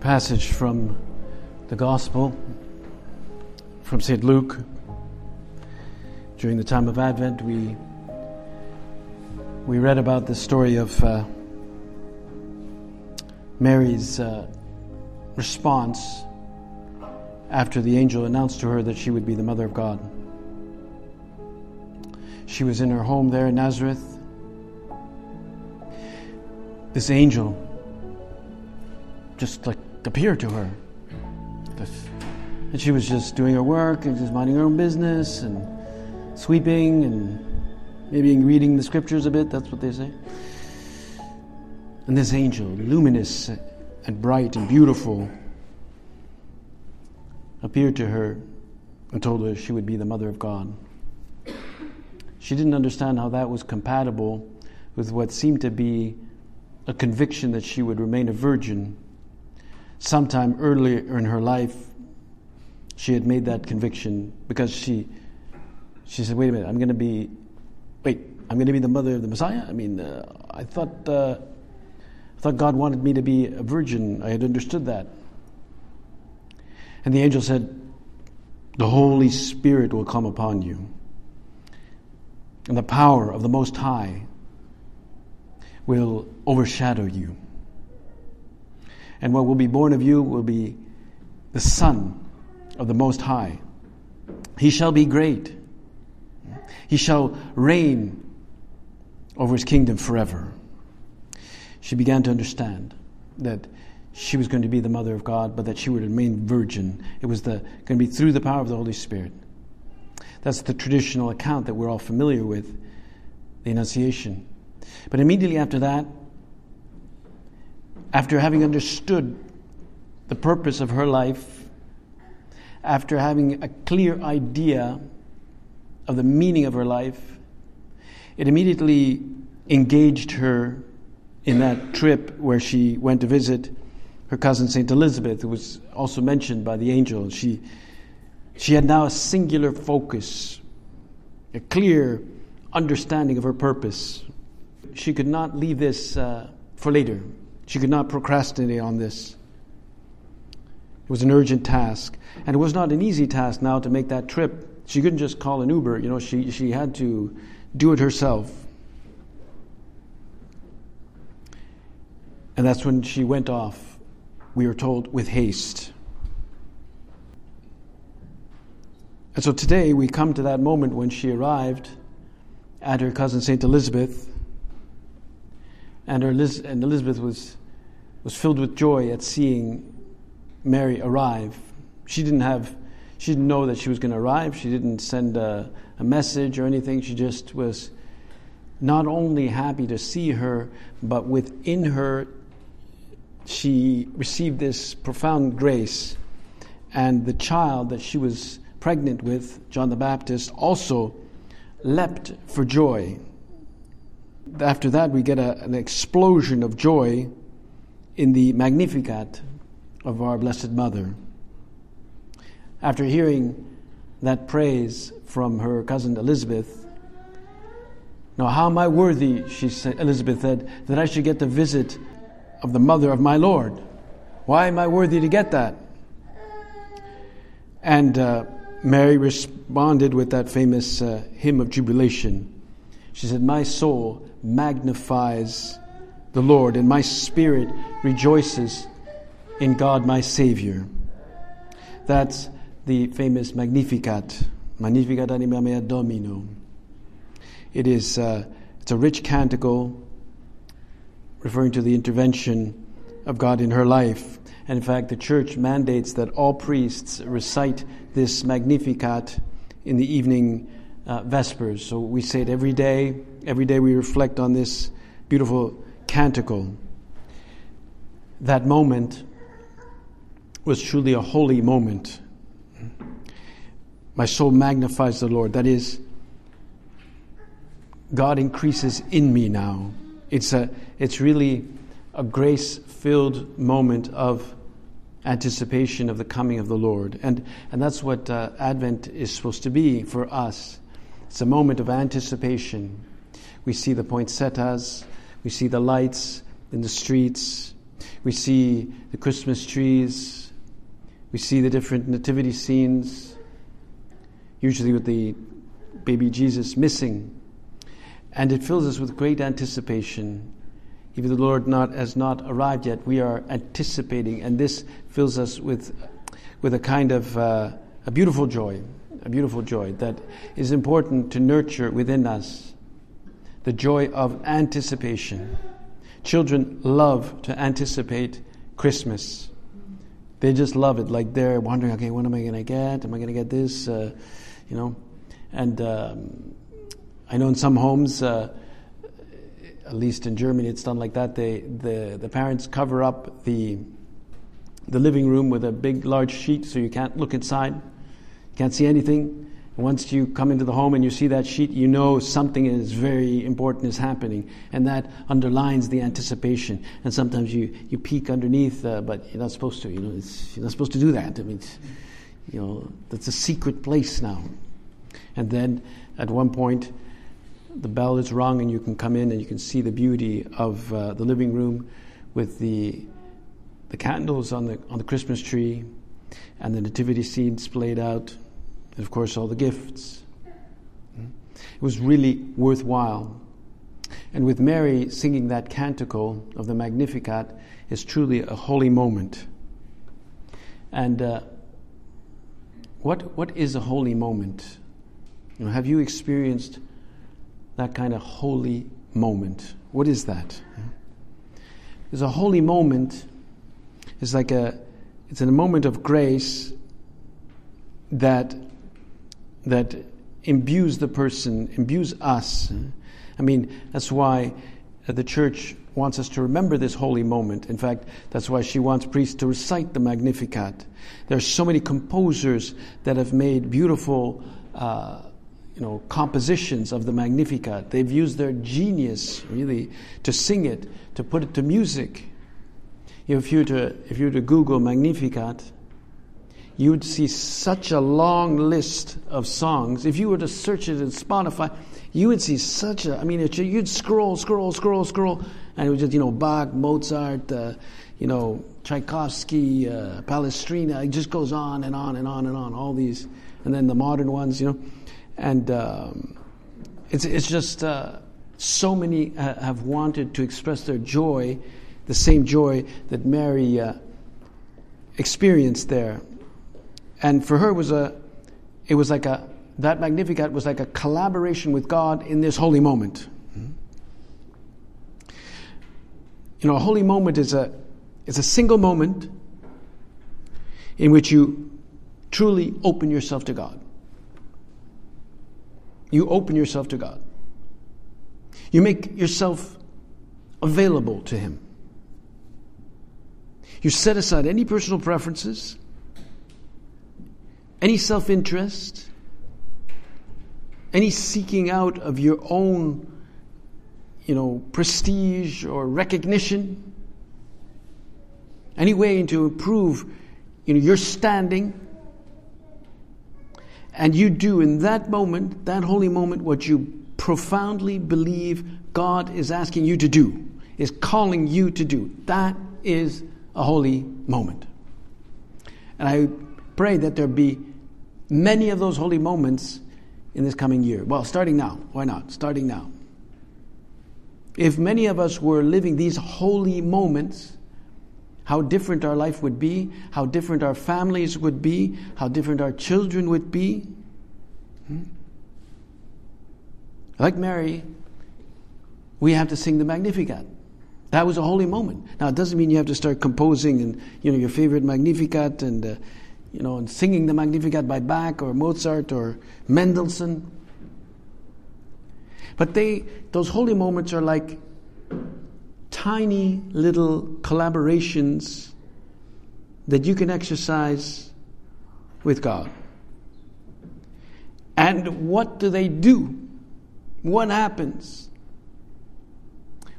passage from the Gospel from St. Luke, during the time of Advent, we we read about the story of uh, Mary's uh, response after the angel announced to her that she would be the mother of God. She was in her home there in Nazareth. This angel just like appeared to her. And she was just doing her work and just minding her own business and sweeping and maybe reading the scriptures a bit, that's what they say. And this angel, luminous and bright and beautiful, appeared to her and told her she would be the mother of God. She didn't understand how that was compatible with what seemed to be a conviction that she would remain a virgin. Sometime earlier in her life, she had made that conviction because she she said, "Wait a minute, I'm going to be wait, I'm going to be the mother of the Messiah." I mean, uh, I thought uh, I thought God wanted me to be a virgin. I had understood that. And the angel said, The Holy Spirit will come upon you, and the power of the Most High will overshadow you. And what will be born of you will be the Son of the Most High. He shall be great. He shall reign over his kingdom forever she began to understand that she was going to be the mother of God, but that she would remain virgin. It was the, going to be through the power of the Holy Spirit. That's the traditional account that we're all familiar with, the Annunciation. But immediately after that, after having understood the purpose of her life, after having a clear idea of the meaning of her life, it immediately engaged her in that trip where she went to visit her cousin Saint Elizabeth, who was also mentioned by the angel. She, she had now a singular focus, a clear understanding of her purpose. She could not leave this uh, for later. She could not procrastinate on this. It was an urgent task. And it was not an easy task now to make that trip. She couldn't just call an Uber, you know, she, she had to do it herself. And that's when she went off, we are told, with haste. And so today we come to that moment when she arrived at her cousin St. Elizabeth, and, her and Elizabeth was, was filled with joy at seeing Mary arrive. She didn't have, she didn't know that she was going to arrive. She didn't send a, a message or anything. She just was not only happy to see her, but within her she received this profound grace, and the child that she was pregnant with, John the Baptist, also leapt for joy. After that, we get a, an explosion of joy in the Magnificat of our Blessed Mother. After hearing that praise from her cousin Elizabeth, now how am I worthy, she said, Elizabeth said, that I should get the visit of the mother of my Lord. Why am I worthy to get that? And uh, Mary responded with that famous uh, hymn of jubilation. She said, My soul magnifies the Lord, and my spirit rejoices in God my Savior. That's the famous Magnificat. Magnificat anima mea Dominum. It is uh, it's a rich canticle referring to the intervention of God in her life. And in fact, the church mandates that all priests recite this Magnificat in the evening uh, Vespers. So we say it every day. Every day we reflect on this beautiful canticle. That moment was truly a holy moment. My soul magnifies the Lord. That is, God increases in me now. It's, a, it's really a grace filled moment of anticipation of the coming of the Lord. And, and that's what uh, Advent is supposed to be for us. It's a moment of anticipation. We see the poinsettias, we see the lights in the streets, we see the Christmas trees, we see the different nativity scenes, usually with the baby Jesus missing. And it fills us with great anticipation. Even the Lord not, has not arrived yet, we are anticipating, and this fills us with, with a kind of uh, a beautiful joy, a beautiful joy that is important to nurture within us the joy of anticipation. Children love to anticipate Christmas. They just love it. Like they're wondering, okay, what am I going to get? Am I going to get this? Uh, you know, and um, I know in some homes, uh, at least in Germany, it's done like that. They, the the parents cover up the the living room with a big, large sheet so you can't look inside, can't see anything. Once you come into the home and you see that sheet, you know something is very important is happening, and that underlines the anticipation. And sometimes you, you peek underneath, uh, but you're not supposed to. You know, you're not supposed to do that. I mean, you know, that's a secret place now. And then at one point, the bell is rung, and you can come in and you can see the beauty of uh, the living room with the the candles on the on the Christmas tree, and the nativity scene displayed out and of course, all the gifts. It was really worthwhile. And with Mary singing that canticle of the Magnificat is truly a holy moment. And uh, what, what is a holy moment? You know, have you experienced that kind of holy moment? What is that? Because a holy moment is like a, it's a moment of grace that that imbues the person, imbues us. I mean, that's why the church wants us to remember this holy moment. In fact, that's why she wants priests to recite the Magnificat. There are so many composers that have made beautiful, uh, you know, compositions of the Magnificat. They've used their genius really to sing it, to put it to music. If you to, if you were to Google Magnificat, you would see such a long list of songs. If you were to search it in Spotify, you would see such a, I mean, you'd scroll, scroll, scroll, scroll, and it was just, you know, Bach, Mozart, uh, you know, Tchaikovsky, uh, Palestrina. It just goes on and on and on and on, all these. And then the modern ones, you know. And um, it's, it's just uh, so many uh, have wanted to express their joy, the same joy that Mary uh, experienced there and for her, it was a, it was like a, that Magnificat was like a collaboration with God in this holy moment. You know, a holy moment is a, is a single moment in which you truly open yourself to God. You open yourself to God. You make yourself available to Him. You set aside any personal preferences any self interest, any seeking out of your own, you know, prestige or recognition, any way to improve, you know, your standing. And you do in that moment, that holy moment, what you profoundly believe God is asking you to do, is calling you to do. That is a holy moment. And I pray that there be many of those holy moments in this coming year. Well, starting now. Why not? Starting now. If many of us were living these holy moments, how different our life would be, how different our families would be, how different our children would be. Hmm? Like Mary, we have to sing the Magnificat. That was a holy moment. Now, it doesn't mean you have to start composing and you know your favorite Magnificat and uh, you know, and singing the Magnificat by Bach or Mozart or Mendelssohn. But they, those holy moments are like tiny little collaborations that you can exercise with God. And what do they do? What happens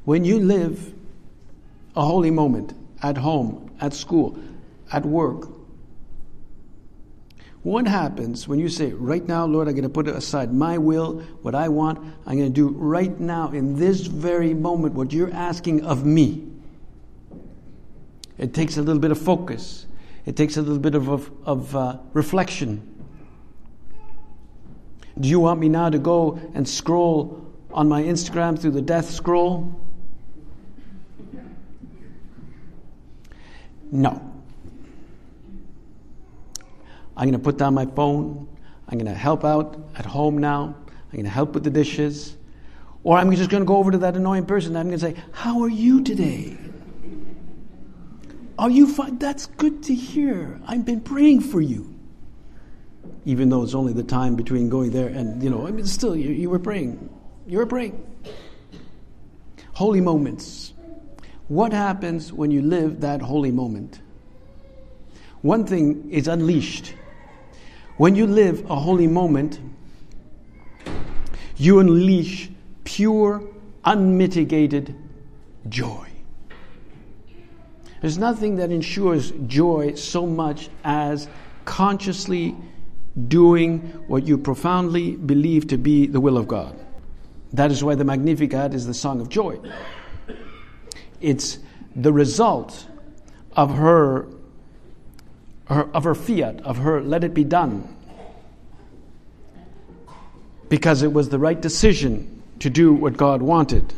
when you live a holy moment at home, at school, at work? What happens when you say, Right now, Lord, I'm going to put aside my will, what I want, I'm going to do right now, in this very moment, what you're asking of me? It takes a little bit of focus, it takes a little bit of, of, of uh, reflection. Do you want me now to go and scroll on my Instagram through the death scroll? No. I'm going to put down my phone. I'm going to help out at home now. I'm going to help with the dishes. Or I'm just going to go over to that annoying person. And I'm going to say, How are you today? Are you fine? That's good to hear. I've been praying for you. Even though it's only the time between going there and, you know, I mean, still, you, you were praying. You were praying. Holy moments. What happens when you live that holy moment? One thing is unleashed. When you live a holy moment, you unleash pure, unmitigated joy. There's nothing that ensures joy so much as consciously doing what you profoundly believe to be the will of God. That is why the Magnificat is the song of joy. It's the result of her, her, of her fiat, of her let it be done. Because it was the right decision to do what God wanted.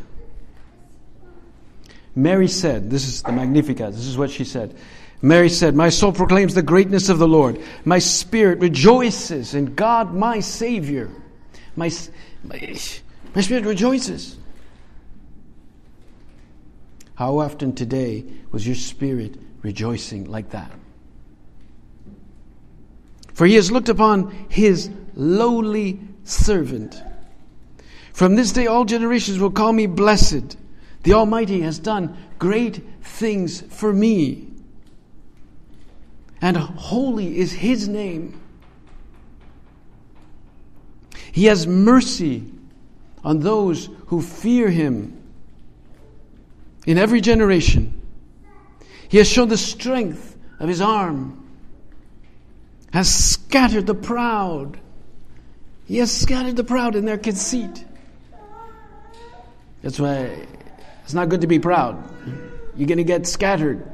Mary said, This is the Magnificat, this is what she said. Mary said, My soul proclaims the greatness of the Lord. My spirit rejoices in God, my Savior. My, my, my spirit rejoices. How often today was your spirit rejoicing like that? For he has looked upon his lowly servant. From this day, all generations will call me blessed. The Almighty has done great things for me. And holy is His name. He has mercy on those who fear Him in every generation. He has shown the strength of His arm, has scattered the proud. He has scattered the proud in their conceit. That's why it's not good to be proud. You're going to get scattered.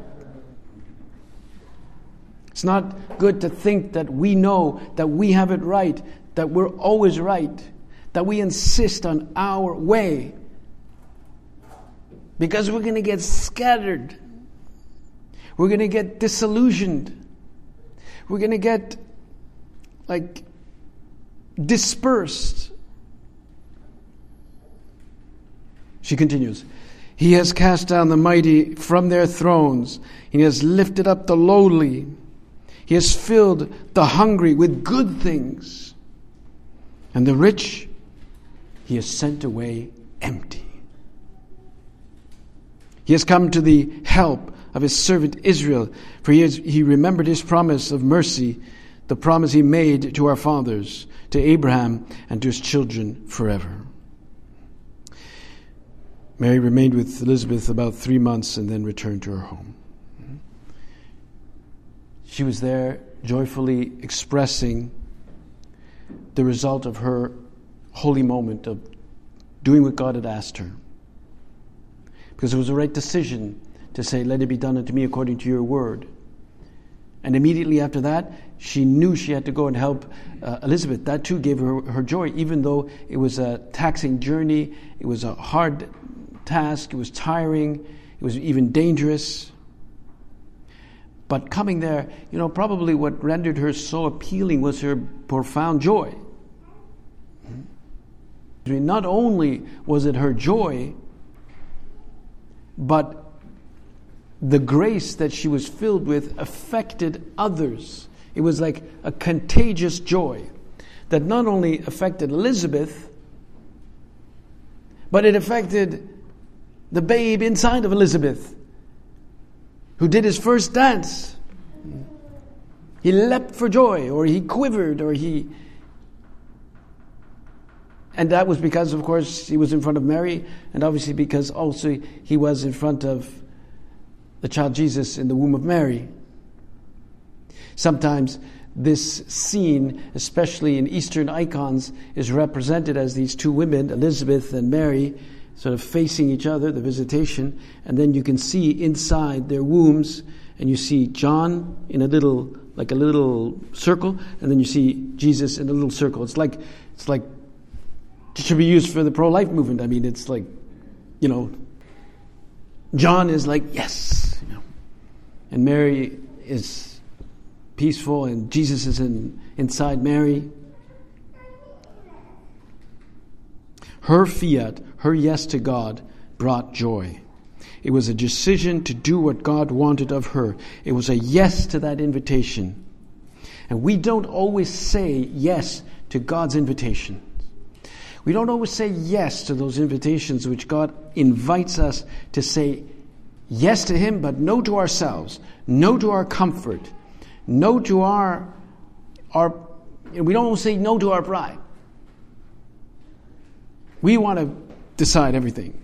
It's not good to think that we know, that we have it right, that we're always right, that we insist on our way. Because we're going to get scattered. We're going to get disillusioned. We're going to get like dispersed. She continues. He has cast down the mighty from their thrones. He has lifted up the lowly. He has filled the hungry with good things. And the rich he has sent away empty. He has come to the help of his servant Israel, for he, he remembered his promise of mercy, the promise he made to our fathers, to Abraham, and to his children forever. Mary remained with Elizabeth about three months and then returned to her home. She was there joyfully expressing the result of her holy moment of doing what God had asked her. Because it was the right decision to say, Let it be done unto me according to your word. And immediately after that, she knew she had to go and help uh, Elizabeth. That too gave her her joy, even though it was a taxing journey, it was a hard task, it was tiring, it was even dangerous. But coming there, you know, probably what rendered her so appealing was her profound joy. I mean, not only was it her joy, but the grace that she was filled with affected others. It was like a contagious joy that not only affected Elizabeth, but it affected the babe inside of Elizabeth, who did his first dance He leapt for joy, or he quivered, or he. And that was because, of course, he was in front of Mary, and obviously because also he was in front of the child Jesus in the womb of Mary. Sometimes this scene, especially in Eastern icons, is represented as these two women, Elizabeth and Mary, sort of facing each other, the visitation, and then you can see inside their wombs, and you see John in a little, like a little circle, and then you see Jesus in a little circle. It's like, it's like, it should be used for the pro-life movement. I mean, it's like, you know, John is like, yes, and Mary is peaceful, and Jesus is in, inside Mary. Her fiat, her yes to God, brought joy. It was a decision to do what God wanted of her. It was a yes to that invitation. And we don't always say yes to God's invitation. We don't always say yes to those invitations which God invites us to say yes to Him, but no to ourselves, no to our comfort, no to our, our we don't say no to our pride. We want to decide everything.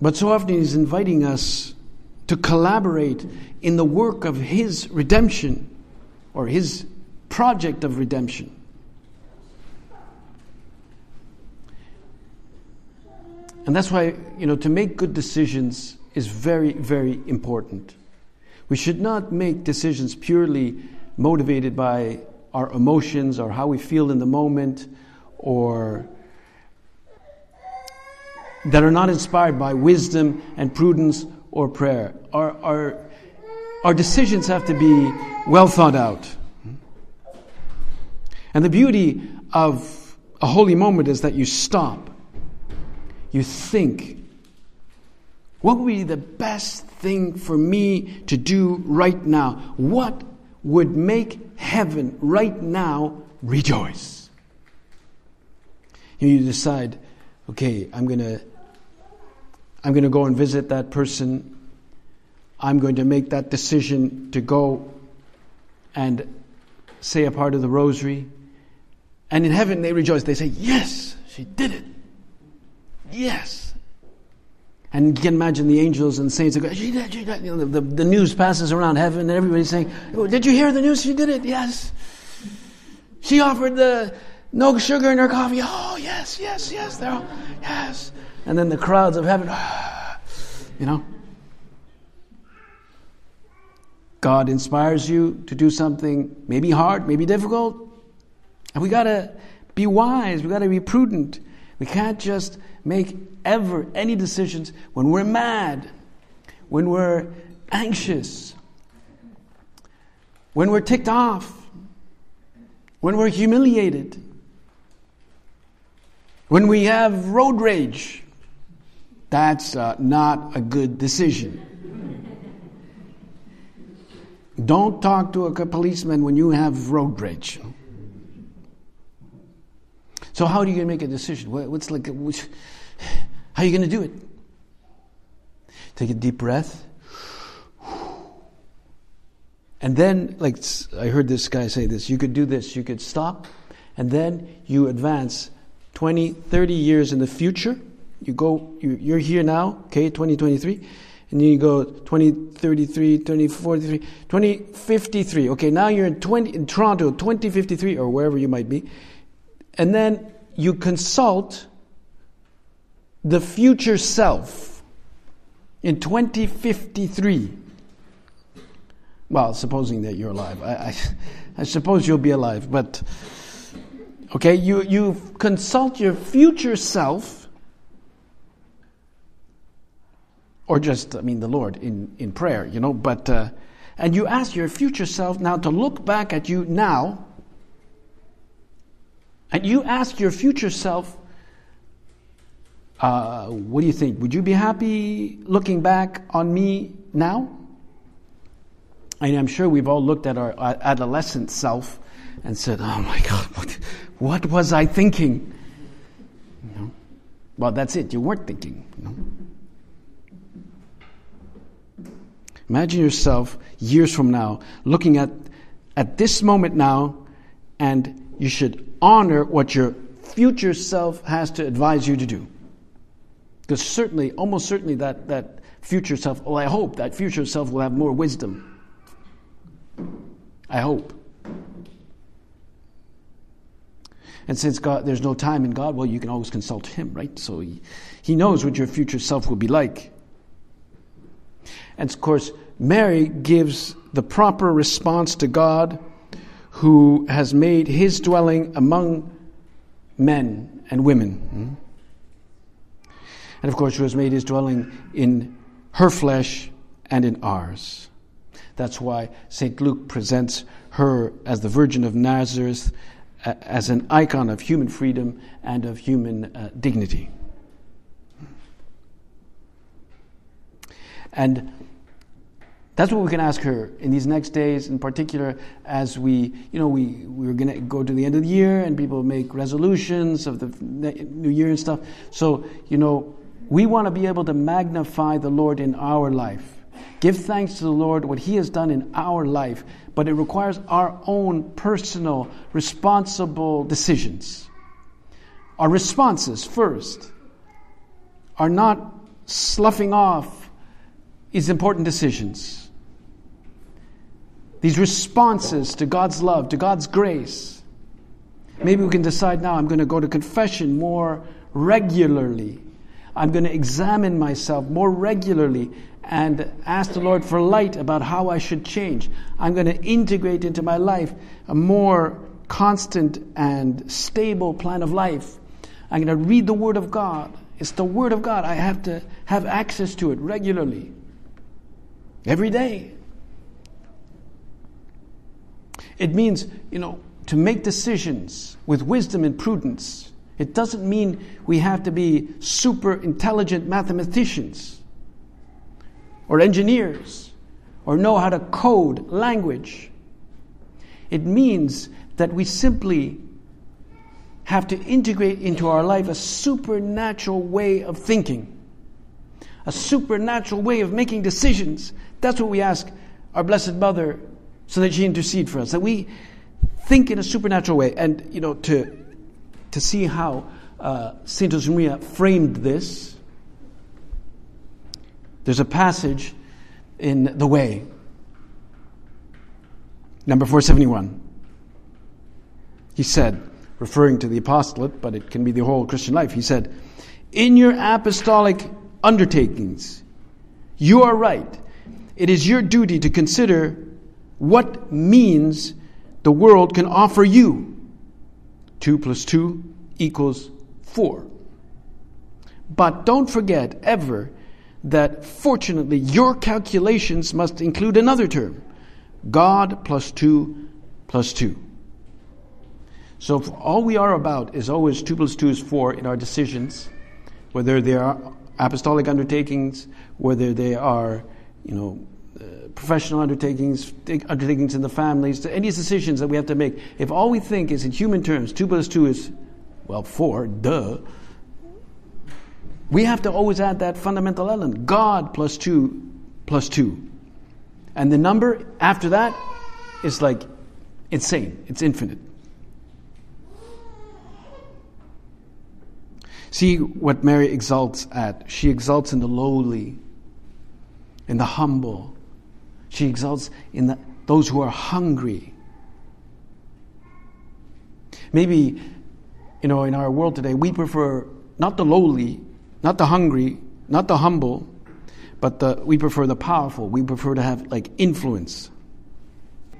But so often He's inviting us to collaborate in the work of His redemption or His project of redemption. And that's why, you know, to make good decisions is very, very important. We should not make decisions purely motivated by our emotions or how we feel in the moment or that are not inspired by wisdom and prudence or prayer. Our, our, our decisions have to be well thought out. And the beauty of a holy moment is that you stop you think, what would be the best thing for me to do right now? What would make heaven right now rejoice? You decide, okay, I'm going to I'm going to go and visit that person. I'm going to make that decision to go and say a part of the rosary. And in heaven they rejoice. They say, Yes, she did it. Yes. And you can imagine the angels and saints go, did. You know, the, the, news passes around heaven and everybody's saying, oh, Did you hear the news? She did it. Yes. She offered the no sugar in her coffee. Oh, yes, yes, yes. They're all, yes. And then the crowds of heaven, you know. God inspires you to do something maybe hard, maybe difficult. And we got to be wise, we got to be prudent. We can't just make ever any decisions when we're mad, when we're anxious, when we're ticked off, when we're humiliated, when we have road rage. That's uh, not a good decision. Don't talk to a policeman when you have road rage. So how are you going to make a decision? What's like, which, how are you going to do it? Take a deep breath. And then, like I heard this guy say this, you could do this. You could stop, and then you advance 20, 30 years in the future. You go, you, are here now, okay, 2023, and then you go 2033, 2043, 2053. Okay, now you're in, 20, in Toronto, 2053, or wherever you might be and then you consult the future self in 2053. Well, supposing that you're alive. I, I, I suppose you'll be alive, but okay, you, you consult your future self, or just, I mean, the Lord in, in prayer, you know, but, uh, and you ask your future self now to look back at you now and you ask your future self, uh, what do you think? Would you be happy looking back on me now? And I'm sure we've all looked at our adolescent self and said, oh my God, what, what was I thinking? You know? Well, that's it. You weren't thinking. You know? Imagine yourself years from now looking at, at this moment now, and you should honor what your future self has to advise you to do. Because certainly, almost certainly, that, that future self, well, I hope that future self will have more wisdom. I hope. And since God, there's no time in God, well, you can always consult Him, right? So He, he knows what your future self will be like. And of course, Mary gives the proper response to God who has made His dwelling among men and women. Hmm? And of course, who has made His dwelling in her flesh and in ours. That's why St. Luke presents her as the Virgin of Nazareth as an icon of human freedom and of human uh, dignity. And that's what we can ask her in these next days, in particular, as we, you know, we, we're going to go to the end of the year and people make resolutions of the new year and stuff. So, you know, we want to be able to magnify the Lord in our life. Give thanks to the Lord what He has done in our life, but it requires our own personal, responsible decisions. Our responses, first, are not sloughing off these important decisions. These responses to God's love, to God's grace. Maybe we can decide now I'm going to go to confession more regularly. I'm going to examine myself more regularly and ask the Lord for light about how I should change. I'm going to integrate into my life a more constant and stable plan of life. I'm going to read the Word of God. It's the Word of God. I have to have access to it regularly, every day. It means, you know, to make decisions with wisdom and prudence. It doesn't mean we have to be super intelligent mathematicians or engineers or know how to code language. It means that we simply have to integrate into our life a supernatural way of thinking, a supernatural way of making decisions. That's what we ask our Blessed Mother so that she intercede for us, that we think in a supernatural way. And, you know, to, to see how uh, St. Josemaria framed this, there's a passage in The Way, number 471. He said, referring to the apostolate, but it can be the whole Christian life, he said, In your apostolic undertakings, you are right. It is your duty to consider what means the world can offer you. 2 plus 2 equals 4. But don't forget ever that fortunately your calculations must include another term God plus 2 plus 2. So all we are about is always 2 plus 2 is 4 in our decisions, whether they are apostolic undertakings, whether they are, you know, professional undertakings, undertakings in the families, any decisions that we have to make. If all we think is in human terms, 2 plus 2 is, well, 4, duh we have to always add that fundamental element God plus 2 plus 2. And the number after that is like insane, it's infinite. See what Mary exalts at. She exalts in the lowly, in the humble. She exalts in the, those who are hungry. Maybe, you know, in our world today, we prefer not the lowly, not the hungry, not the humble, but the, we prefer the powerful. We prefer to have like influence.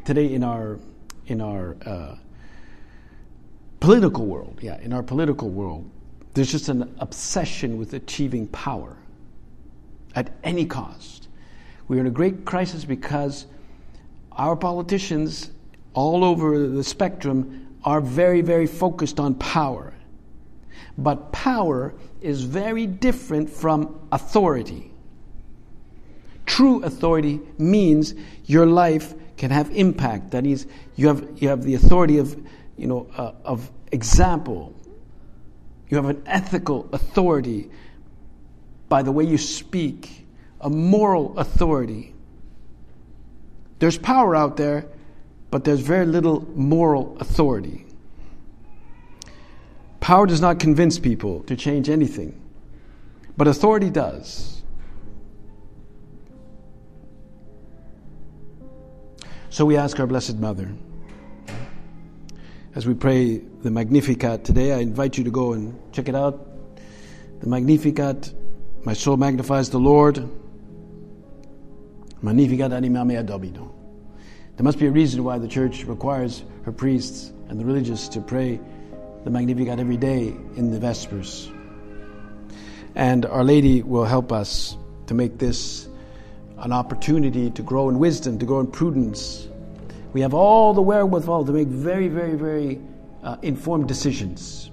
Today in our in our uh, political world, yeah, in our political world, there's just an obsession with achieving power at any cost. We are in a great crisis because our politicians all over the spectrum are very, very focused on power. But power is very different from authority. True authority means your life can have impact. That is, you have, you have the authority of, you know, uh, of example. You have an ethical authority by the way you speak, a moral authority. There's power out there, but there's very little moral authority. Power does not convince people to change anything, but authority does. So we ask our Blessed Mother. As we pray the Magnificat today, I invite you to go and check it out. The Magnificat, my soul magnifies the Lord. Magnificat anima mea Dominum. There must be a reason why the church requires her priests and the religious to pray the Magnificat every day in the Vespers. And Our Lady will help us to make this an opportunity to grow in wisdom, to grow in prudence. We have all the wherewithal to make very, very, very uh, informed decisions.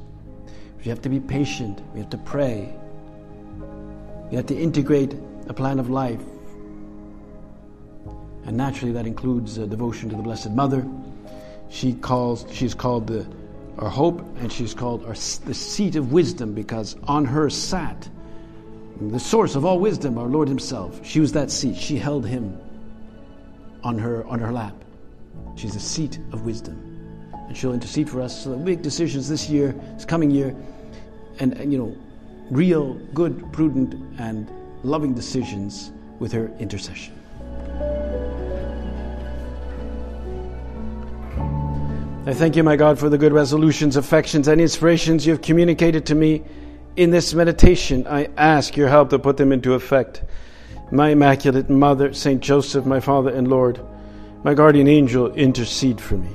We have to be patient. We have to pray. We have to integrate a plan of life. And naturally, that includes uh, devotion to the Blessed Mother. She calls, she's called the, our hope, and she's called our, the seat of wisdom because on her sat the source of all wisdom, our Lord Himself. She was that seat. She held Him on her, on her lap. She's the seat of wisdom. And she'll intercede for us so that we make decisions this year, this coming year, and, and you know, real, good, prudent, and loving decisions with her intercession. I thank you, my God, for the good resolutions, affections, and inspirations you have communicated to me in this meditation. I ask your help to put them into effect. My Immaculate Mother, Saint Joseph, my Father and Lord, my guardian angel, intercede for me.